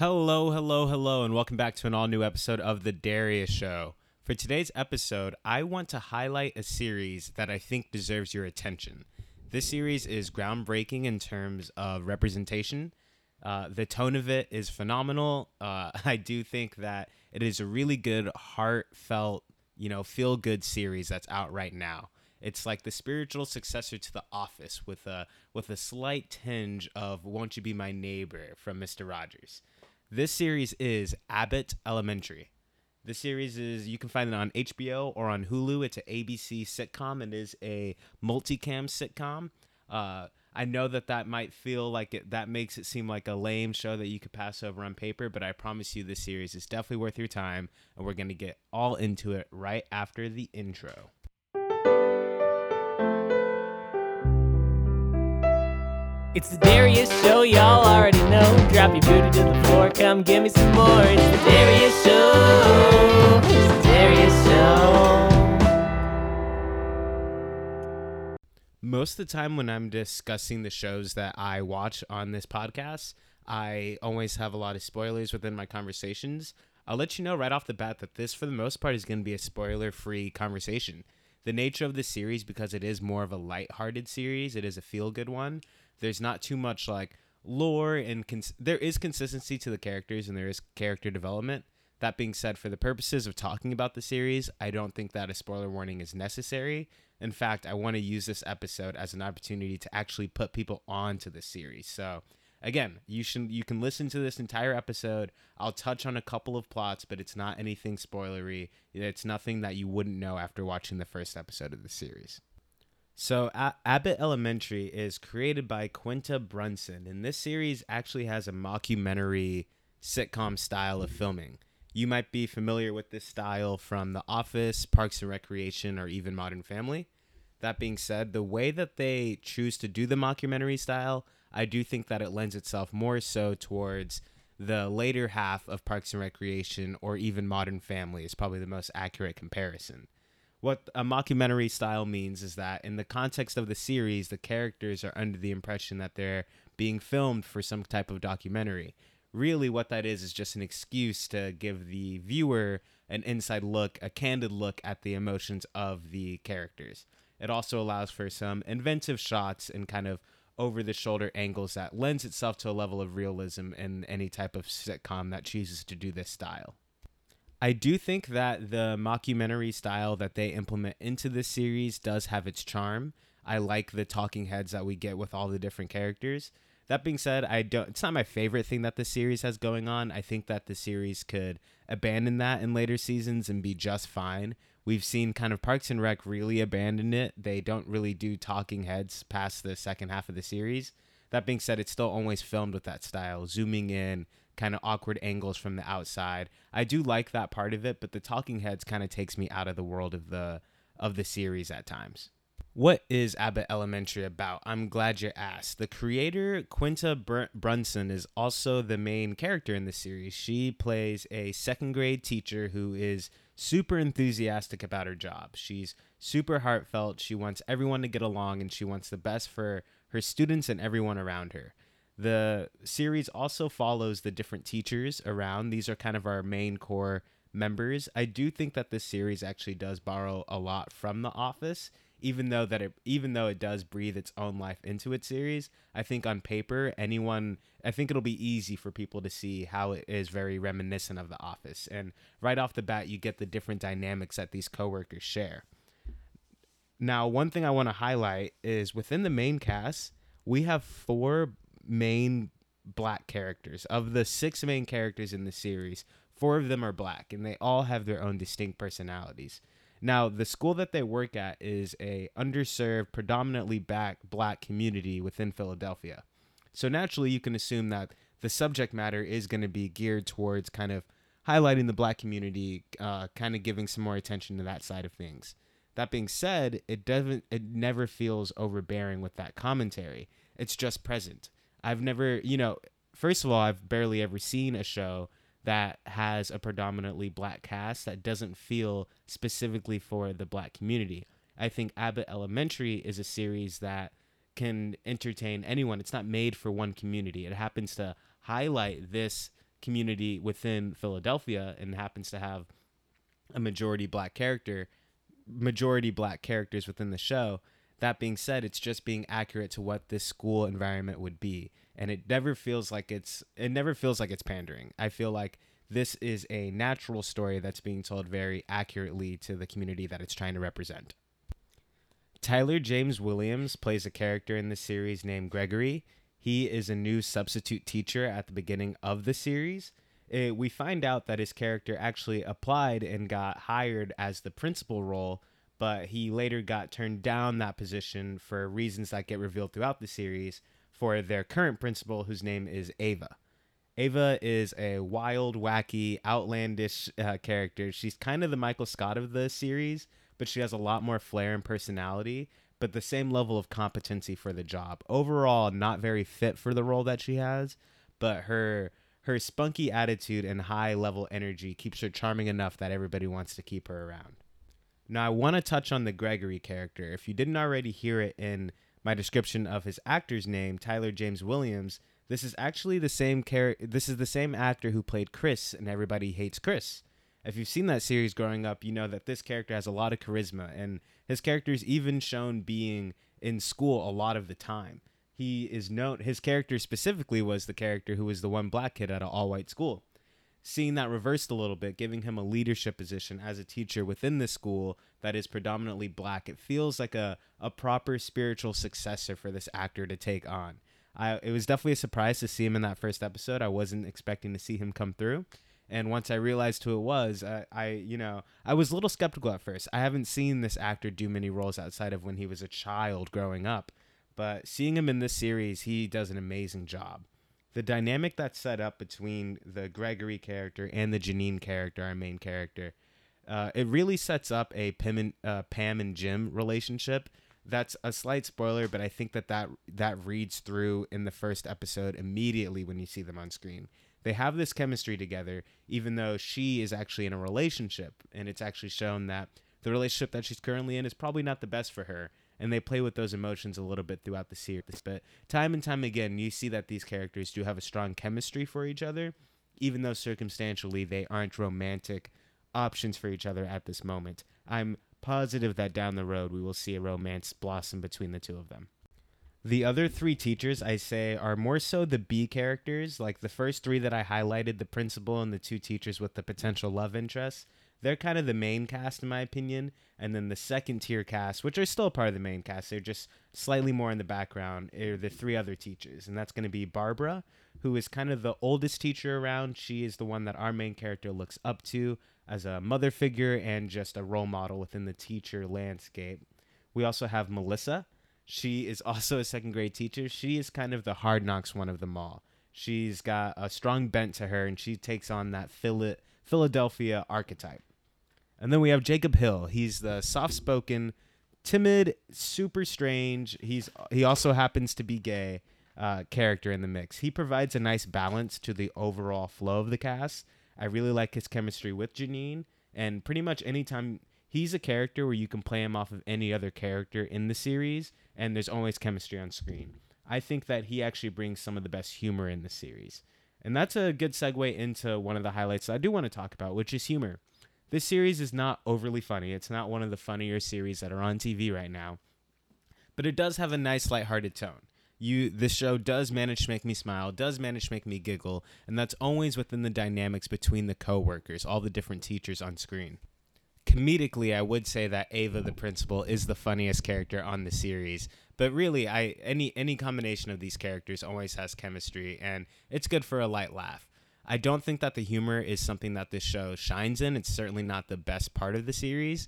Hello, hello, hello, and welcome back to an all new episode of The Darius Show. For today's episode, I want to highlight a series that I think deserves your attention. This series is groundbreaking in terms of representation. Uh, the tone of it is phenomenal. Uh, I do think that it is a really good, heartfelt, you know, feel good series that's out right now. It's like the spiritual successor to The Office with a with a slight tinge of "Won't You Be My Neighbor" from Mister Rogers. This series is Abbott Elementary. This series is you can find it on HBO or on Hulu. It's an ABC sitcom and is a multicam sitcom. Uh, I know that that might feel like it that makes it seem like a lame show that you could pass over on paper, but I promise you this series is definitely worth your time, and we're gonna get all into it right after the intro. It's the Darius Show, y'all already know. Drop your booty to the floor, come give me some more. It's the Darius Show. It's the Darius Show. Most of the time, when I'm discussing the shows that I watch on this podcast, I always have a lot of spoilers within my conversations. I'll let you know right off the bat that this, for the most part, is going to be a spoiler free conversation. The nature of the series, because it is more of a light-hearted series, it is a feel good one. There's not too much like lore and cons- there is consistency to the characters and there is character development. That being said, for the purposes of talking about the series, I don't think that a spoiler warning is necessary. In fact, I want to use this episode as an opportunity to actually put people onto the series. So, again, you should you can listen to this entire episode. I'll touch on a couple of plots, but it's not anything spoilery. It's nothing that you wouldn't know after watching the first episode of the series. So, A- Abbott Elementary is created by Quinta Brunson, and this series actually has a mockumentary sitcom style of filming. You might be familiar with this style from The Office, Parks and Recreation, or even Modern Family. That being said, the way that they choose to do the mockumentary style, I do think that it lends itself more so towards the later half of Parks and Recreation or even Modern Family is probably the most accurate comparison what a mockumentary style means is that in the context of the series, the characters are under the impression that they're being filmed for some type of documentary. Really, what that is is just an excuse to give the viewer an inside look, a candid look at the emotions of the characters. It also allows for some inventive shots and kind of over the shoulder angles that lends itself to a level of realism in any type of sitcom that chooses to do this style. I do think that the mockumentary style that they implement into this series does have its charm. I like the talking heads that we get with all the different characters. That being said, I don't it's not my favorite thing that the series has going on. I think that the series could abandon that in later seasons and be just fine. We've seen kind of Parks and Rec really abandon it. They don't really do talking heads past the second half of the series. That being said, it's still always filmed with that style, zooming in, kind of awkward angles from the outside. I do like that part of it, but the talking heads kind of takes me out of the world of the of the series at times. What is Abbott Elementary about? I'm glad you asked. The creator, Quinta Br- Brunson, is also the main character in the series. She plays a second grade teacher who is super enthusiastic about her job. She's super heartfelt. She wants everyone to get along and she wants the best for her students and everyone around her. The series also follows the different teachers around. These are kind of our main core members. I do think that this series actually does borrow a lot from The Office, even though that it even though it does breathe its own life into its series. I think on paper, anyone I think it'll be easy for people to see how it is very reminiscent of The Office. And right off the bat, you get the different dynamics that these coworkers share. Now, one thing I want to highlight is within the main cast, we have four main black characters. Of the six main characters in the series, four of them are black, and they all have their own distinct personalities. Now, the school that they work at is a underserved, predominantly black black community within Philadelphia. So naturally, you can assume that the subject matter is going to be geared towards kind of highlighting the black community, uh, kind of giving some more attention to that side of things. That being said, it doesn't it never feels overbearing with that commentary. It's just present. I've never, you know, first of all, I've barely ever seen a show that has a predominantly black cast that doesn't feel specifically for the black community. I think Abbott Elementary is a series that can entertain anyone. It's not made for one community. It happens to highlight this community within Philadelphia and happens to have a majority black character, majority black characters within the show. That being said, it's just being accurate to what this school environment would be, and it never feels like it's it never feels like it's pandering. I feel like this is a natural story that's being told very accurately to the community that it's trying to represent. Tyler James Williams plays a character in the series named Gregory. He is a new substitute teacher at the beginning of the series. Eh, we find out that his character actually applied and got hired as the principal role, but he later got turned down that position for reasons that get revealed throughout the series for their current principal, whose name is Ava. Ava is a wild, wacky, outlandish uh, character. She's kind of the Michael Scott of the series, but she has a lot more flair and personality, but the same level of competency for the job. Overall, not very fit for the role that she has, but her her spunky attitude and high level energy keeps her charming enough that everybody wants to keep her around. Now, I want to touch on the Gregory character. If you didn't already hear it in my description of his actor's name, Tyler James Williams, this is actually the same character. this is the same actor who played Chris and Everybody Hates Chris. If you've seen that series growing up, you know that this character has a lot of charisma and his character is even shown being in school a lot of the time. He is known his character specifically was the character who was the one black kid at an all-white school. Seeing that reversed a little bit, giving him a leadership position as a teacher within this school that is predominantly black, it feels like a, a proper spiritual successor for this actor to take on. I, it was definitely a surprise to see him in that first episode. I wasn't expecting to see him come through. And once I realized who it was, I, I, you know, I was a little skeptical at first. I haven't seen this actor do many roles outside of when he was a child growing up. But seeing him in this series, he does an amazing job. The dynamic that's set up between the Gregory character and the Janine character, our main character, uh, it really sets up a Pam and, uh, Pam and Jim relationship. That's a slight spoiler, but I think that, that that reads through in the first episode immediately when you see them on screen. They have this chemistry together, even though she is actually in a relationship, and it's actually shown that the relationship that she's currently in is probably not the best for her and they play with those emotions a little bit throughout the series. But time and time again, you see that these characters do have a strong chemistry for each other, even though circumstantially they aren't romantic options for each other at this moment. I'm positive that down the road we will see a romance blossom between the two of them. The other three teachers I say are more so the B characters, like the first three that I highlighted the principal and the two teachers with the potential love interests they're kind of the main cast in my opinion. And then the second tier cast which are still part of the main cast they're just slightly more in the background are the three other teachers. And that's going to be barbara who is kind of the oldest teacher around. She is the one that our main character looks up to as a mother figure and just a role model within the teacher landscape. We also have melissa. She is also a second grade teacher. She is kind of the hard knocks one of them all. She's got a strong bent to her and she takes on that Philadelphia archetype and then we have Jacob Hill. He's the soft-spoken, timid, super strange. He's he also happens to be gay uh, character in the mix. He provides a nice balance to the overall flow of the cast. I really like his chemistry with Janine, and pretty much anytime he's a character where you can play him off of any other character in the series, and there's always chemistry on screen. I think that he actually brings some of the best humor in the series. And that's a good segue into one of the highlights I do want to talk about, which is humor. This series is not overly funny. It's not one of the funnier series that are on TV right now, but it does have a nice lighthearted tone. You this show does manage to make me smile, does manage to make me giggle, and that's always within the dynamics between the co-workers, all the different teachers on screen. Comedically, I would say that Ava the principal is the funniest character on the series, but really I any any combination of these characters always has chemistry and it's good for a light laugh. I don't think that the humor is something that this show shines in. It's certainly not the best part of the series.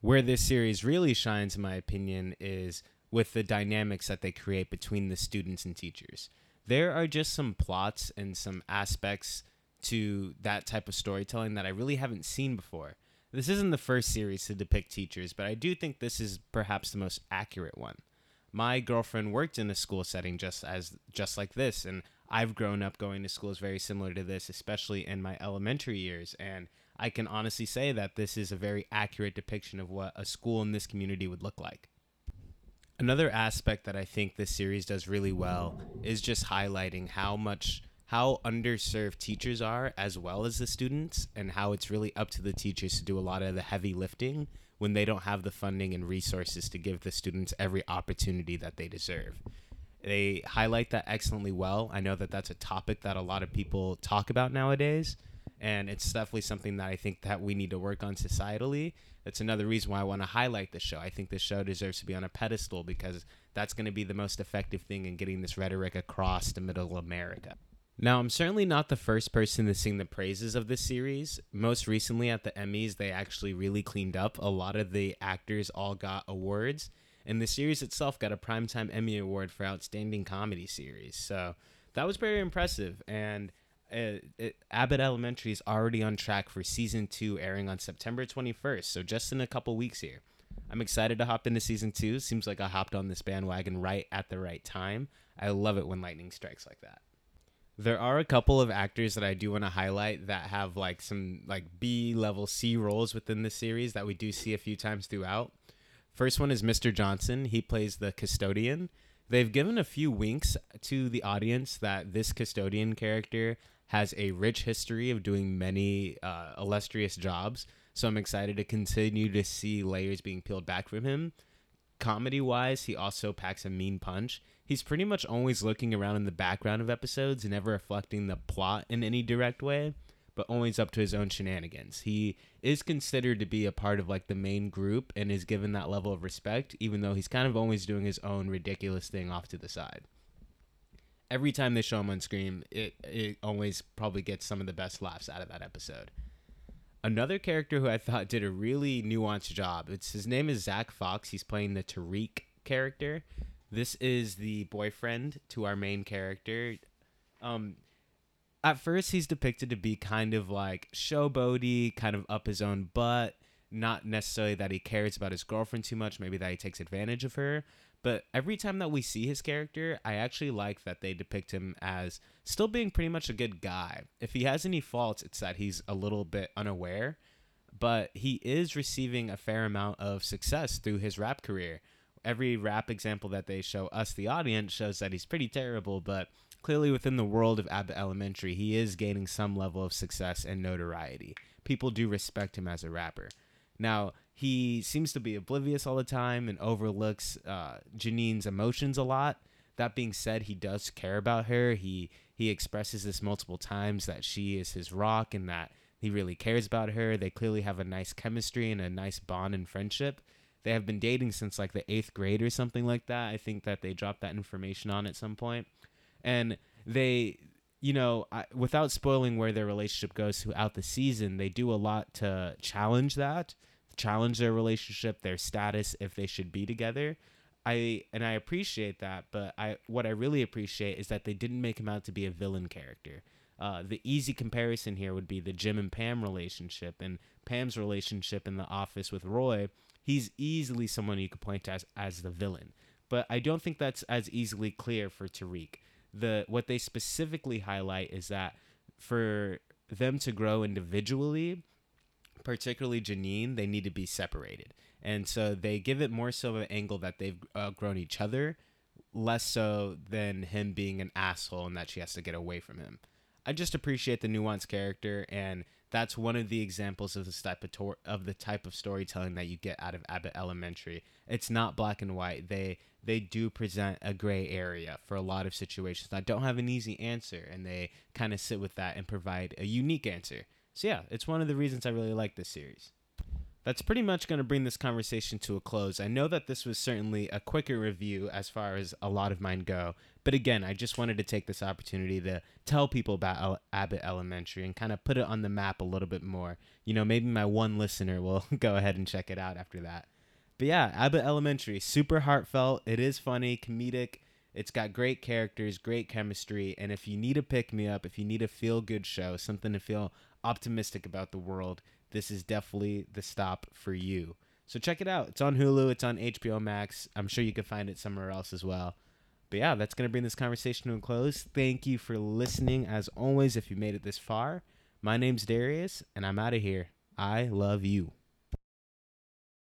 Where this series really shines, in my opinion, is with the dynamics that they create between the students and teachers. There are just some plots and some aspects to that type of storytelling that I really haven't seen before. This isn't the first series to depict teachers, but I do think this is perhaps the most accurate one. My girlfriend worked in a school setting just as just like this, and I've grown up going to schools very similar to this, especially in my elementary years. And I can honestly say that this is a very accurate depiction of what a school in this community would look like. Another aspect that I think this series does really well is just highlighting how much how underserved teachers are as well as the students and how it's really up to the teachers to do a lot of the heavy lifting when they don't have the funding and resources to give the students every opportunity that they deserve. They highlight that excellently well. I know that that's a topic that a lot of people talk about nowadays, and it's definitely something that I think that we need to work on societally. That's another reason why I want to highlight the show. I think this show deserves to be on a pedestal because that's going to be the most effective thing in getting this rhetoric across to middle America. Now, I'm certainly not the first person to sing the praises of this series. Most recently at the Emmys, they actually really cleaned up. A lot of the actors all got awards, and the series itself got a Primetime Emmy Award for Outstanding Comedy Series. So that was very impressive. And it, it, Abbott Elementary is already on track for season two, airing on September 21st. So just in a couple weeks here. I'm excited to hop into season two. Seems like I hopped on this bandwagon right at the right time. I love it when lightning strikes like that. There are a couple of actors that I do want to highlight that have like some like B level C roles within the series that we do see a few times throughout. First one is Mr. Johnson. He plays the custodian. They've given a few winks to the audience that this custodian character has a rich history of doing many uh, illustrious jobs. So I'm excited to continue to see layers being peeled back from him. Comedy wise, he also packs a mean punch he's pretty much always looking around in the background of episodes, never reflecting the plot in any direct way, but always up to his own shenanigans. He is considered to be a part of like the main group and is given that level of respect, even though he's kind of always doing his own ridiculous thing off to the side. Every time they show him on screen, it it always probably gets some of the best laughs out of that episode. Another character who I thought did a really nuanced job. It's his name is Zach Fox. He's playing the Tariq character. This is the boyfriend to our main character. Um, at first, he's depicted to be kind of like showboaty, kind of up his own butt. Not necessarily that he cares about his girlfriend too much, maybe that he takes advantage of her. But every time that we see his character, I actually like that they depict him as still being pretty much a good guy. If he has any faults, it's that he's a little bit unaware. But he is receiving a fair amount of success through his rap career every rap example that they show us, the audience, shows that he's pretty terrible, but clearly within the world of Abbott Elementary, he is gaining some level of success and notoriety. People do respect him as a rapper. Now, he seems to be oblivious all the time and overlooks uh, Janine's emotions a lot. That being said, he does care about her. He he expresses this multiple times that she is his rock and that he really cares about her. They clearly have a nice chemistry and a nice bond and friendship. They have been dating since like the eighth grade or something like that. I think that they dropped that information on at some point, and they, you know, I, without spoiling where their relationship goes throughout the season, they do a lot to challenge that, challenge their relationship, their status, if they should be together. I and I appreciate that, but I what I really appreciate is that they didn't make him out to be a villain character. Uh, the easy comparison here would be the Jim and Pam relationship and Pam's relationship in the office with Roy he's easily someone you could point to as, as the villain. But I don't think that's as easily clear for Tariq. The what they specifically highlight is that for them to grow individually, particularly Janine, they need to be separated. And so they give it more so of an angle that they've uh, grown each other, less so than him being an asshole and that she has to get away from him. I just appreciate the nuanced character and that's one of the examples of the type of of the type of storytelling that you get out of Abbott Elementary. It's not black and white. They they do present a gray area for a lot of situations that don't have an easy answer, and they kind of sit with that and provide a unique answer. So yeah, it's one of the reasons I really like this series that's pretty much going to bring this conversation to a close. I know that this was certainly a quicker review as far as a lot of mine go, but again, I just wanted to take this opportunity to tell people about Abbott Elementary and kind of put it on the map a little bit more. You know, maybe my one listener will go ahead and check it out after that. But yeah, Abbott Elementary, super heartfelt. It is funny, comedic. It's got great characters, great chemistry, and if you need a pick me up, if you need a feel good show, something to feel optimistic about the world, this is definitely the stop for you. So check it out. It's on Hulu, it's on HBO Max. I'm sure you can find it somewhere else as well. But yeah, that's going to bring this conversation to a close. Thank you for listening. As always, if you made it this far, my name's Darius, and I'm out of here. I love you.